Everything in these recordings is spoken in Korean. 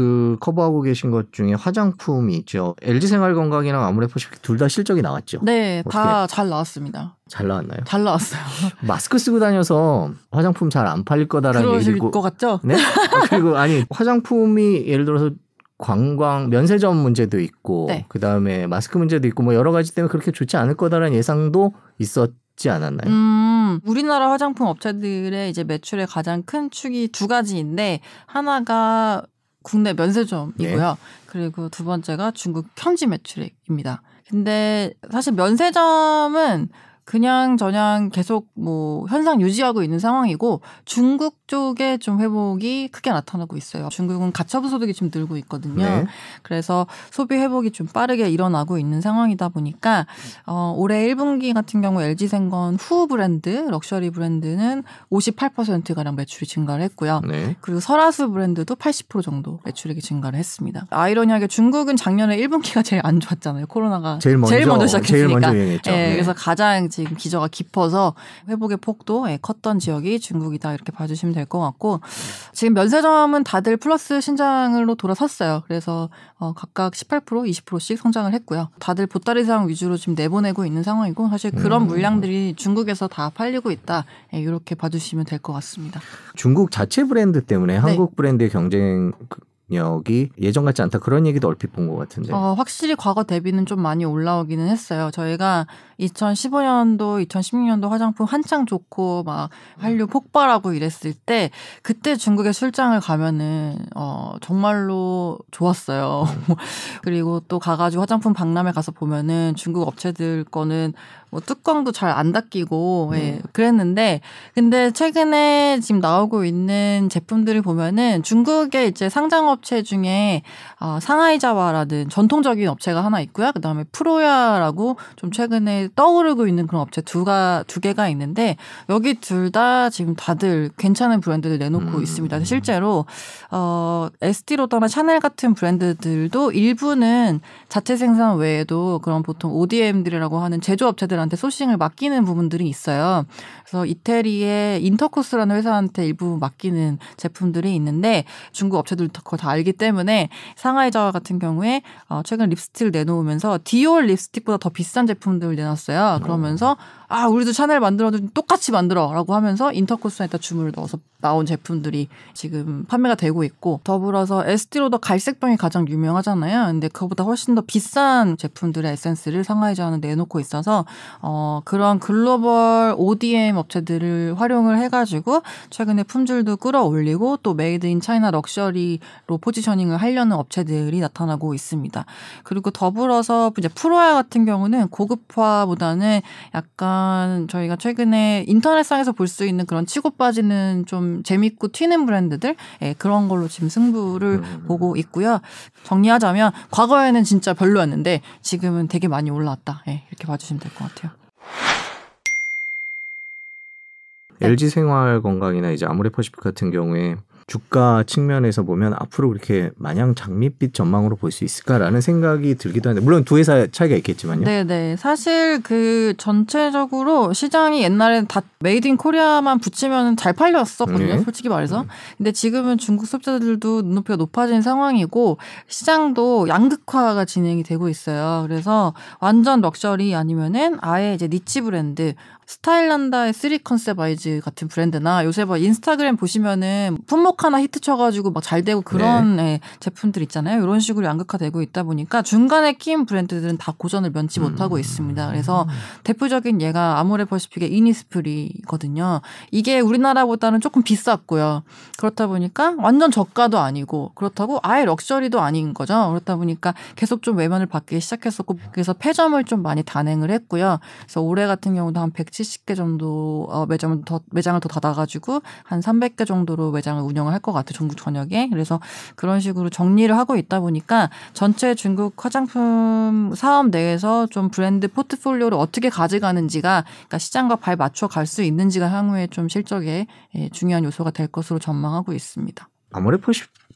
그 커버하고 계신 것 중에 화장품이 있죠. LG 생활건강이랑 아모레퍼시픽 둘 다 실적이 나왔죠. 네, 다 잘 나왔습니다. 잘 나왔나요? 잘 나왔어요. 마스크 쓰고 다녀서 화장품 잘 안 팔릴 거다라는 얘기고 것 같죠? 네? 아, 그리고 아니 화장품이 예를 들어서 관광 면세점 문제도 있고 네. 그다음에 마스크 문제도 있고 뭐 여러 가지 때문에 그렇게 좋지 않을 거다라는 예상도 있었 지 않았나요? 음, 우리나라 화장품 업체들의 이제 매출의 가장 큰 축이 두 가지인데 하나가 국내 면세점이고요. 네. 그리고 두 번째가 중국 현지 매출액입니다. 근데 사실 면세점은 그냥 저냥 계속 뭐 현상 유지하고 있는 상황이고 중국 쪽에 좀 회복이 크게 나타나고 있어요. 중국은 가처분 소득이 좀 늘고 있거든요. 네. 그래서 소비 회복이 좀 빠르게 일어나고 있는 상황이다 보니까 어, 올해 1분기 같은 경우 LG생건 후 브랜드 럭셔리 브랜드는 58% 가량 매출이 증가를 했고요. 네. 그리고 설화수 브랜드도 80% 정도 매출액이 증가를 했습니다. 아이러니하게 중국은 작년에 1분기가 제일 안 좋았잖아요. 코로나가 제일 먼저 시작했으니까. 제일 먼저. 예, 네. 그래서 가장 지금 기저가 깊어서 회복의 폭도 예, 컸던 지역이 중국이다 이렇게 봐주시면 될 것 같고 지금 면세점은 다들 플러스 신장으로 돌아섰어요. 그래서 어, 각각 18% 20%씩 성장을 했고요. 다들 보따리 상 위주로 지금 내보내고 있는 상황이고 사실 그런 음. 물량들이 중국에서 다 팔리고 있다 예, 이렇게 봐주시면 될 것 같습니다. 중국 자체 브랜드 때문에 네. 한국 브랜드의 경쟁 력이 예전 같지 않다 그런 얘기도 얼핏 본 것 같은데. 어, 확실히 과거 대비는 좀 많이 올라오기는 했어요. 저희가 2015년도, 2016년도 화장품 한창 좋고 막 한류 폭발하고 이랬을 때 그때 중국에 출장을 가면은 어, 정말로 좋았어요. 그리고 또 가가지고 화장품 박람회 가서 보면은 중국 업체들 거는 뭐 뚜껑도 잘안 닫히고 예, 그랬는데 근데 최근에 지금 나오고 있는 제품들을 보면은 중국의 이제 상장 업체 중에 어, 상하이자와라는 전통적인 업체가 하나 있고요. 그다음에 프로야라고 좀 최근에 떠오르고 있는 그런 업체 두가 두 개가 있는데 여기 둘 다 지금 다들 괜찮은 브랜드를 내놓고 음. 있습니다. 실제로 어 에스티 로더나 샤넬 같은 브랜드들도 일부는 자체 생산 외에도 그런 보통 ODM들이라고 하는 제조업체들한테 소싱을 맡기는 부분들이 있어요. 그래서 이태리의 인터코스라는 회사한테 일부 맡기는 제품들이 있는데 중국 업체들도 그걸 다 알기 때문에 상하이자와 같은 경우에 어, 최근 립스틱을 내놓으면서 디올 립스틱보다 더 비싼 제품들을 내놨어요. 그러면서 아 우리도 샤넬 만들어도 똑같이 만들어라고 하면서 인터코스에다 주문을 넣어서 나온 제품들이 지금 판매가 되고 있고 더불어서 에스티로더 갈색병이 가장 유명하잖아요. 근데 그거보다 훨씬 더 비싼 제품들의 에센스를 상하이자는 내놓고 있어서 어 그런 글로벌 ODM 업체들을 활용을 해가지고 최근에 품질도 끌어올리고 또 Made in China 럭셔리로 포지셔닝을 하려는 업체들이 나타나고 있습니다. 그리고 더불어서 이제 프로야 같은 경우는 고급화보다는 약간 저희가 최근에 인터넷상에서 볼 수 있는 그런 치고 빠지는 좀 재밌고 튀는 브랜드들 예, 그런 걸로 지금 승부를 음. 보고 있고요. 정리하자면 과거에는 진짜 별로였는데 지금은 되게 많이 올라왔다. 예, 이렇게 봐주시면 될 것 같아요. LG 생활 건강이나 이제 아모레퍼시픽 같은 경우에 주가 측면에서 보면 앞으로 그렇게 마냥 장밋빛 전망으로 볼 수 있을까라는 생각이 들기도 하는데 물론 두 회사 차이가 있겠지만요. 네네. 사실 그 전체적으로 시장이 옛날엔 다 Made in Korea만 붙이면 잘 팔렸었거든요. 네. 솔직히 말해서. 근데 지금은 중국 소비자들도 눈높이가 높아진 상황이고 시장도 양극화가 진행이 되고 있어요. 그래서 완전 럭셔리 아니면은 아예 이제 niche 브랜드 스타일난다의 쓰리 컨셉 아이즈 같은 브랜드나 요새 뭐 인스타그램 보시면은 품목 하나 히트 쳐가지고 막 잘 되고 그런 예, 제품들 있잖아요. 이런 식으로 양극화되고 있다 보니까 중간에 끼인 브랜드들은 다 고전을 면치 못하고 있습니다. 그래서 대표적인 예가 아모레퍼시픽의 이니스프리거든요. 이게 우리나라보다는 조금 비쌌고요. 그렇다 보니까 완전 저가도 아니고 그렇다고 아예 럭셔리도 아닌 거죠. 그렇다 보니까 계속 좀 외면을 받기 시작했었고 그래서 폐점을 좀 많이 단행을 했고요. 그래서 올해 같은 경우도 한 170개 정도 어, 매장을 더 매장을 더 닫아가지고 한 300개 정도로 매장을 운영을 할 것 같아요. 전국 전역에. 그래서 그런 식으로 정리를 하고 있다 보니까 전체 중국 화장품 사업 내에서 좀 브랜드 포트폴리오를 어떻게 가져가는지가 그러니까 시장과 발 맞춰 갈 수 있는지가 향후에 좀 실적에 예, 중요한 요소가 될 것으로 전망하고 있습니다. 아모레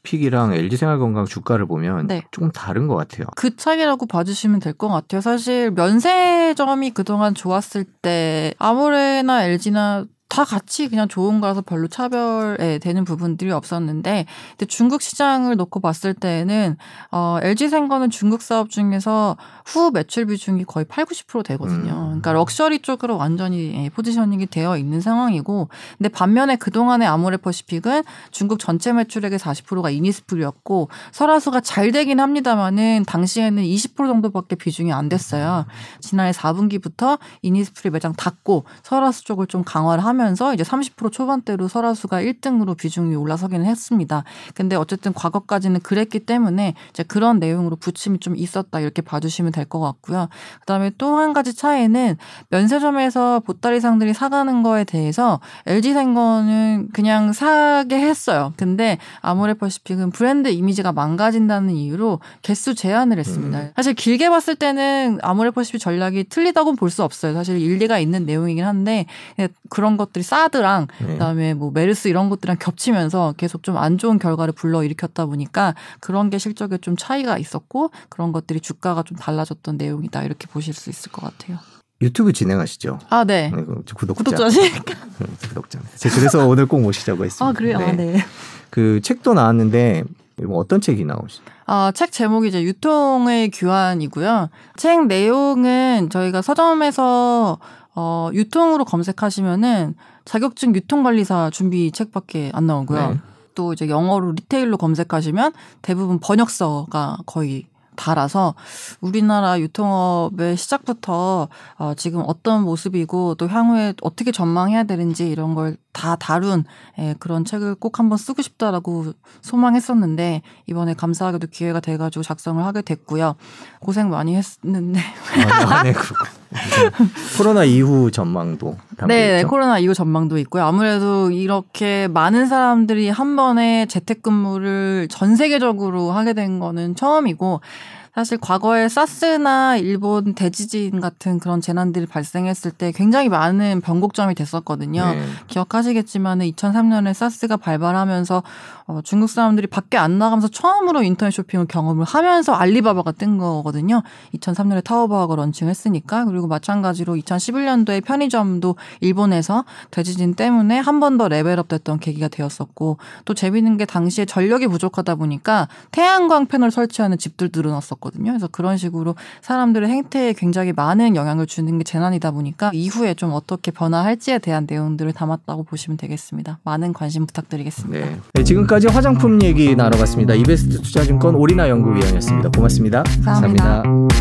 퍼시픽이랑 LG 생활 건강 주가를 보면 네. 조금 다른 것 같아요. 그 차이라고 봐주시면 될 것 같아요. 사실 면세점이 그동안 좋았을 때 아모레나 LG나 다 같이 그냥 좋은 거라서 별로 차별에 되는 부분들이 없었는데 근데 중국 시장을 놓고 봤을 때는 어, LG 생거는 중국 사업 중에서 후 매출 비중이 거의 8, 90% 되거든요. 음. 그러니까 럭셔리 쪽으로 완전히 예, 포지셔닝이 되어 있는 상황이고 근데 반면에 그동안의 아모레퍼시픽은 중국 전체 매출액의 40%가 이니스프리였고 설화수가 잘 되긴 합니다만은 당시에는 20% 정도밖에 비중이 안 됐어요. 지난해 4분기부터 이니스프리 매장 닫고 설화수 쪽을 좀 강화를 하면 서 이제 30% 초반대로 설화수가 1등으로 비중이 올라서기는 했습니다. 근데 어쨌든 과거까지는 그랬기 때문에 이제 그런 내용으로 부침이 좀 있었다 이렇게 봐주시면 될 것 같고요. 그다음에 또 한 가지 차이는 면세점에서 보따리상들이 사가는 거에 대해서 LG 생거는 그냥 사게 했어요. 근데 아모레퍼시픽은 브랜드 이미지가 망가진다는 이유로 개수 제한을 했습니다. 음. 사실 길게 봤을 때는 아모레퍼시픽 전략이 틀리다고 볼수 없어요. 사실 일리가 있는 내용이긴 한데 그런 것 들이 사드랑 네. 그다음에 뭐 메르스 이런 것들이랑 겹치면서 계속 좀 안 좋은 결과를 불러 일으켰다 보니까 그런 게 실적에 좀 차이가 있었고 그런 것들이 주가가 좀 달라졌던 내용이다 이렇게 보실 수 있을 것 같아요. 유튜브 진행하시죠? 아 네. 네, 그 구독자. 구독자시니까. 음, 구독자. 제가 그래서 오늘 꼭 모시자고 했습니다. 아 그래요. 아, 네. 그 책도 나왔는데 뭐 어떤 책이 나오시? 아, 책 제목이 이제 유통의 규환이고요. 책 내용은 저희가 서점에서 어, 유통으로 검색하시면은 자격증 유통관리사 준비 책밖에 안 나오고요. 네. 또 이제 영어로 리테일로 검색하시면 대부분 번역서가 거의 달아서 우리나라 유통업의 시작부터 어, 지금 어떤 모습이고 또 향후에 어떻게 전망해야 되는지 이런 걸 다 다룬 예, 그런 책을 꼭 한번 쓰고 싶다라고 소망했었는데 이번에 감사하게도 기회가 돼가지고 작성을 하게 됐고요. 고생 많이 했는데 아, 네, 그렇고. 코로나 이후 전망도 네, 있죠. 코로나 이후 전망도 있고요. 아무래도 이렇게 많은 사람들이 한 번에 재택근무를 전 세계적으로 하게 된 거는 처음이고 사실 과거에 사스나 일본 대지진 같은 그런 재난들이 발생했을 때 굉장히 많은 변곡점이 됐었거든요. 네. 기억하시겠지만 2003년에 사스가 발발하면서 어, 중국 사람들이 밖에 안 나가면서 처음으로 인터넷 쇼핑을 경험을 하면서 알리바바가 뜬 거거든요. 2003년에 타오바오가 런칭했으니까 그리고 마찬가지로 2011년도에 편의점도 일본에서 대지진 때문에 한 번 더 레벨업됐던 계기가 되었었고 또 재밌는 게 당시에 전력이 부족하다 보니까 태양광 패널 설치하는 집들도 늘어났 었거든요. 그래서 그런 식으로 사람들의 행태에 굉장히 많은 영향을 주는 게 재난이다 보니까 이후에 좀 어떻게 변화할지에 대한 내용들을 담았다고 보시면 되겠습니다. 많은 관심 부탁드리겠습니다. 네. 네, 지금까지 화장품 얘기 나눠봤습니다. 이베스트 투자증권 오리나 연구위원이었습니다. 고맙습니다. 감사합니다. 감사합니다.